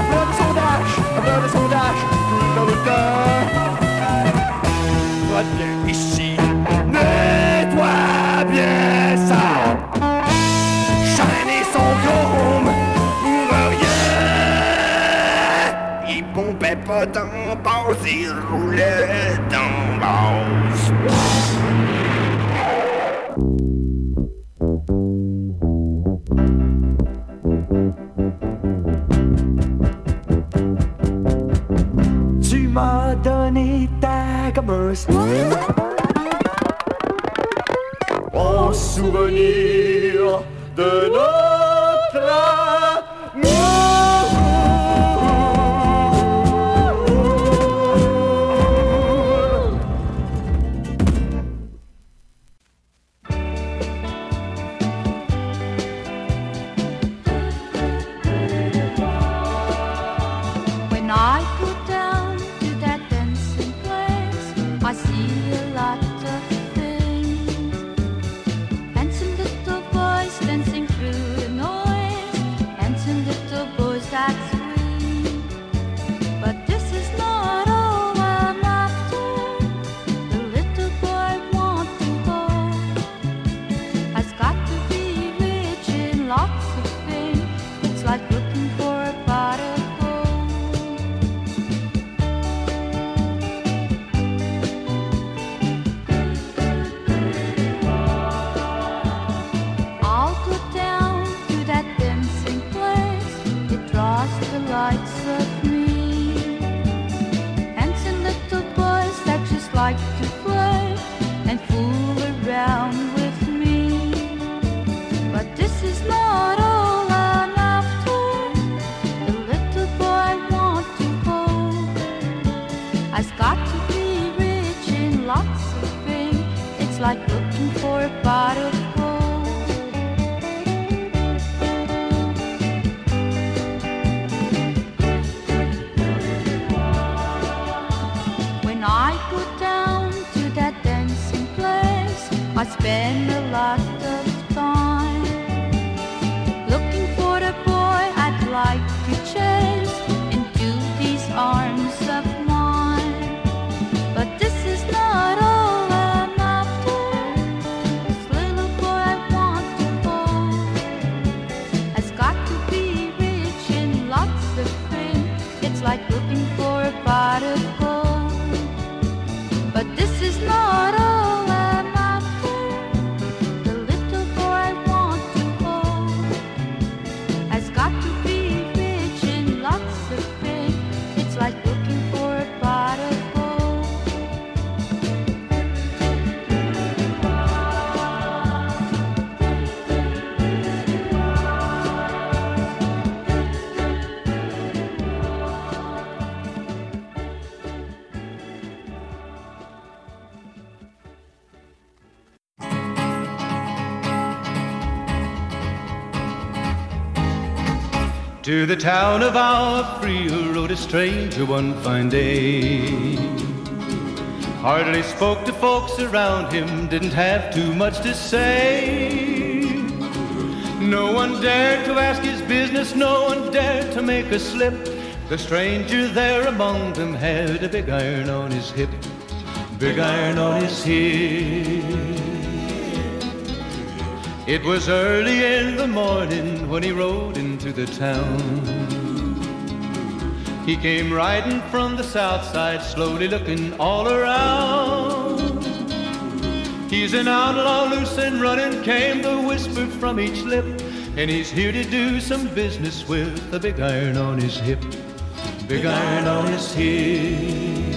Après de son dash, après de son dash, tout dans le temps. Reviens ici, nettoie Châte-là, il gomme. Il pompait pas dans ma il roulait dans. Tu m'as donné ta bouche. Souvenir de notre To the town of our free rode a stranger one fine day. Hardly spoke to folks around him, didn't have too much to say. No one dared to ask his business, no one dared to make a slip. The stranger there among them had a big iron on his hip, big iron on his hip. It was early in the morning when he rode into the town. He came riding from the south side, slowly looking all around. He's an outlaw, loose and running, came the whisper from each lip. And he's here to do some business with a big iron on his hip, big iron on his hip.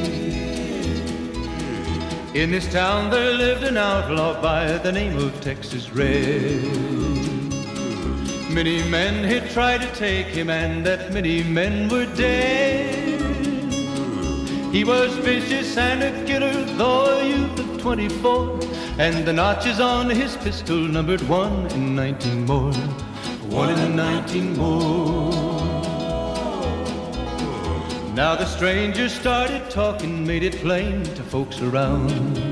In this town there lived an outlaw by the name of Texas Red. Many men had tried to take him, and that many men were dead. He was vicious and a killer, though a youth of 24, and the notches on his pistol numbered one in 19 more, one in 19 more. Now the stranger started talking, made it plain to folks around.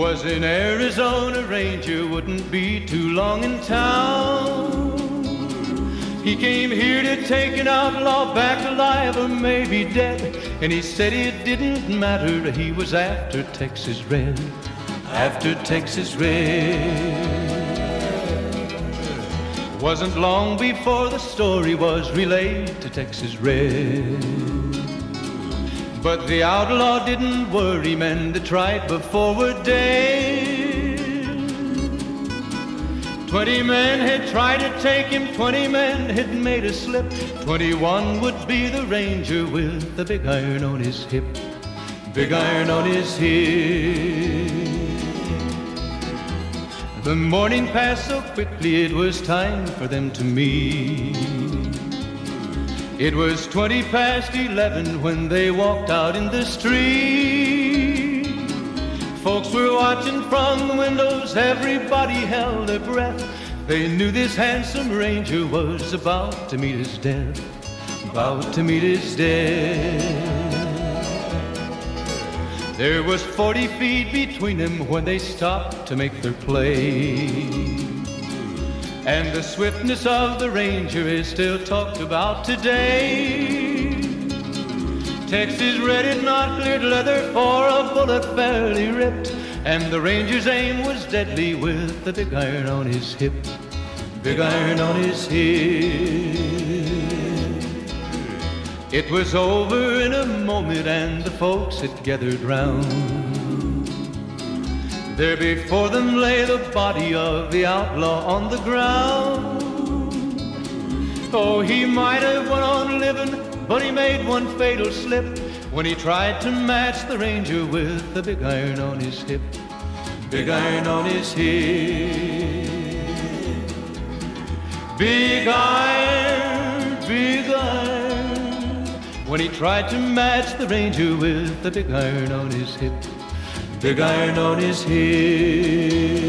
Was an Arizona Ranger, wouldn't be too long in town. He came here to take an outlaw back alive or maybe dead. And he said it didn't matter, he was after Texas Red. After Texas Red. Wasn't long before the story was relayed to Texas Red. But the outlaw didn't worry men that tried before were dead. Twenty men had tried to take him, twenty men had made a slip. Twenty-one would be the ranger with the big iron on his hip. Big iron on his hip. The morning passed so quickly it was time for them to meet. It was twenty past eleven when they walked out in the street. Folks were watching from the windows, everybody held their breath. They knew this handsome ranger was about to meet his death, about to meet his death. There was 40 feet between them when they stopped to make their play. And the swiftness of the ranger is still talked about today. Texas red had not cleared leather for a bullet fairly ripped. And the ranger's aim was deadly with the big iron on his hip. Big iron on his hip. It was over in a moment and the folks had gathered round. There before them lay the body of the outlaw on the ground. Oh, he might have went on living, but he made one fatal slip when he tried to match the ranger with the big iron on his hip. Big iron on his hip. Big iron, big iron. When he tried to match the ranger with the big iron on his hip. Big iron on his hip.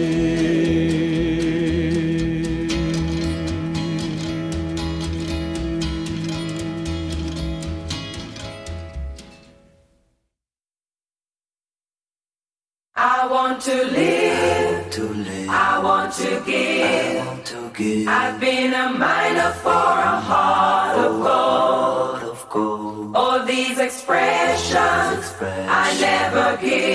I want to live. to live. I want to give. I want to give. I've been a miner for a heart of gold. of gold. All these expressions I never give.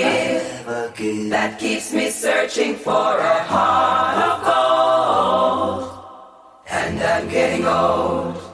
That keeps me searching for a heart of gold. And I'm getting old.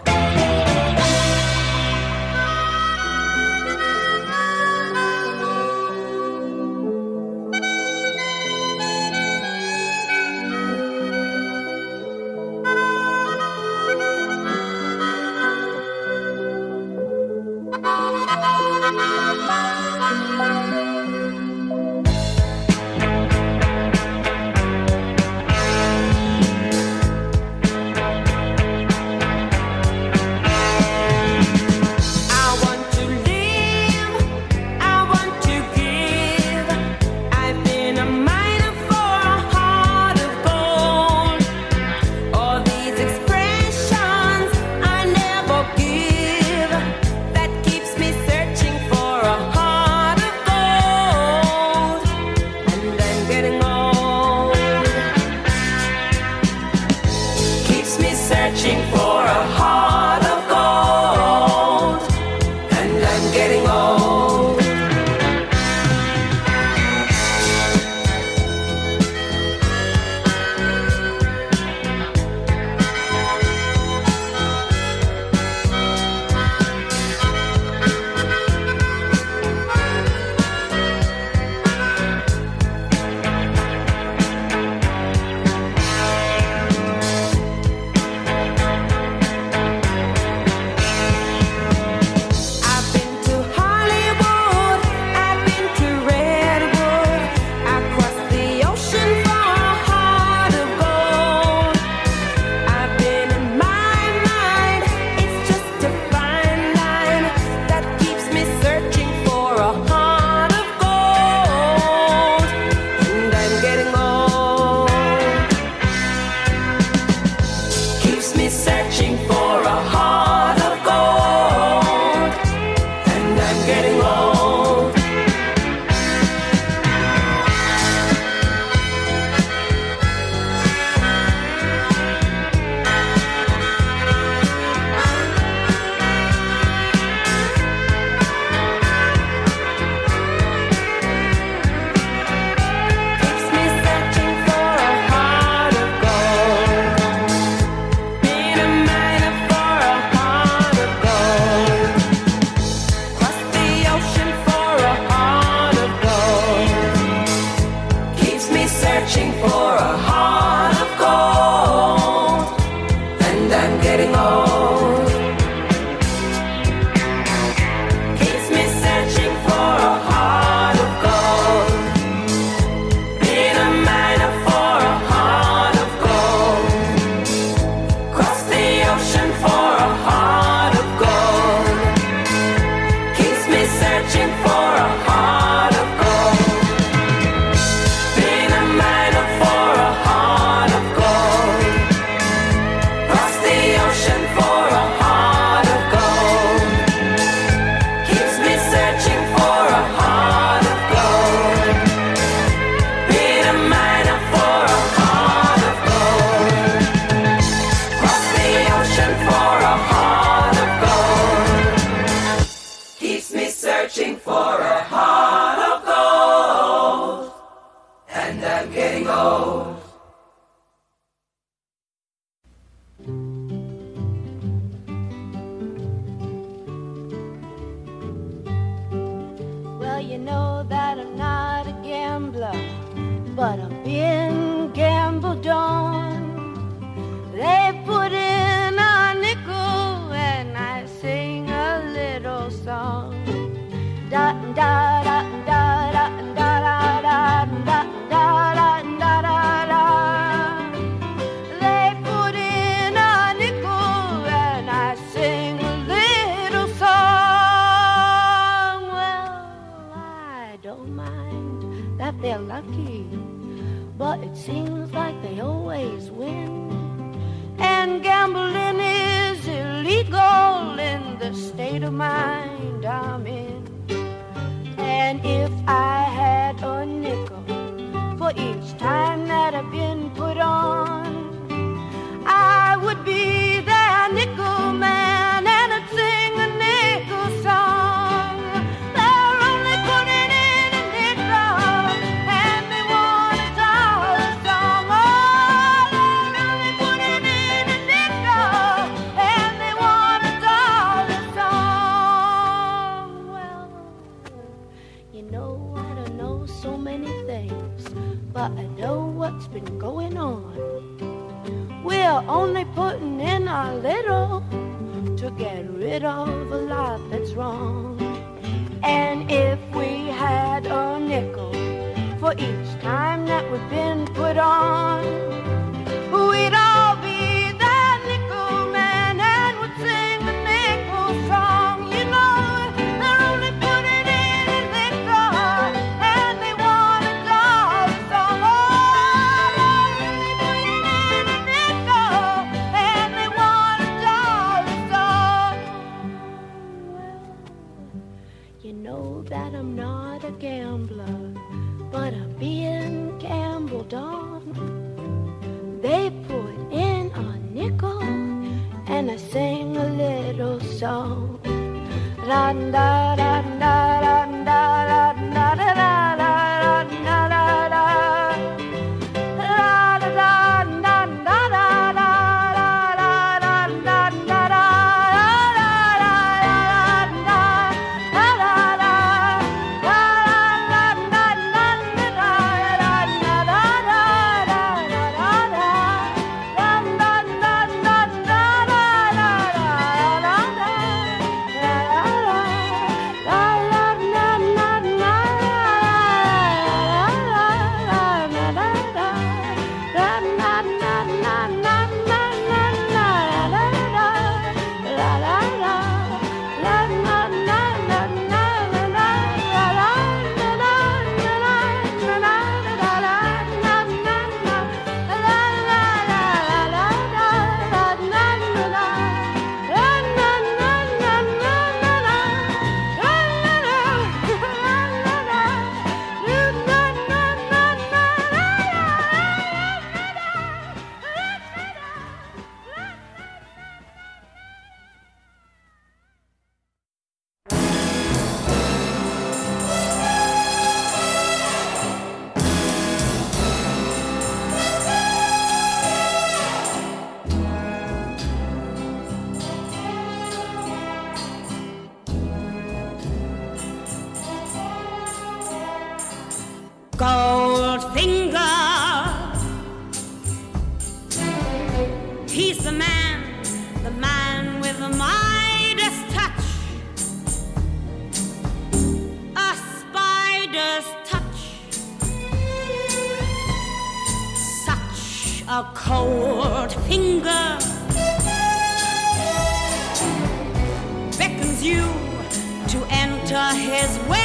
his way.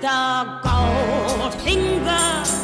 the gold finger.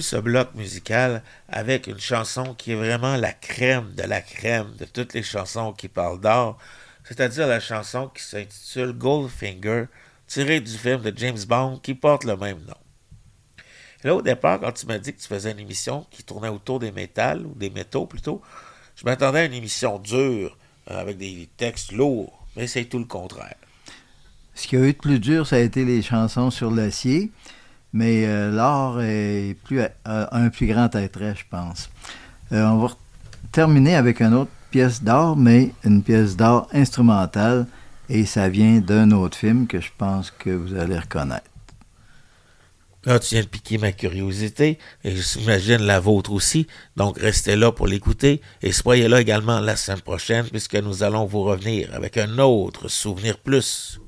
Ce bloc musical avec une chanson qui est vraiment la crème de la crème de toutes les chansons qui parlent d'or, c'est-à-dire la chanson qui s'intitule Goldfinger, tirée du film de James Bond qui porte le même nom. Là, au départ, quand tu m'as dit que tu faisais une émission qui tournait autour des métals, ou des métaux plutôt, je m'attendais à une émission dure, euh, avec des textes lourds, mais c'est tout le contraire. Ce qui a eu de plus dur, ça a été les chansons sur l'acier, mais euh, l'art est plus, a un plus grand attrait, je pense. Euh, on va terminer avec une autre pièce d'art, mais une pièce d'art instrumentale, et ça vient d'un autre film que je pense que vous allez reconnaître. Là, tu viens de piquer ma curiosité, et j'imagine la vôtre aussi. Donc, restez là pour l'écouter, et soyez là également la semaine prochaine, puisque nous allons vous revenir avec un autre Souvenir Plus.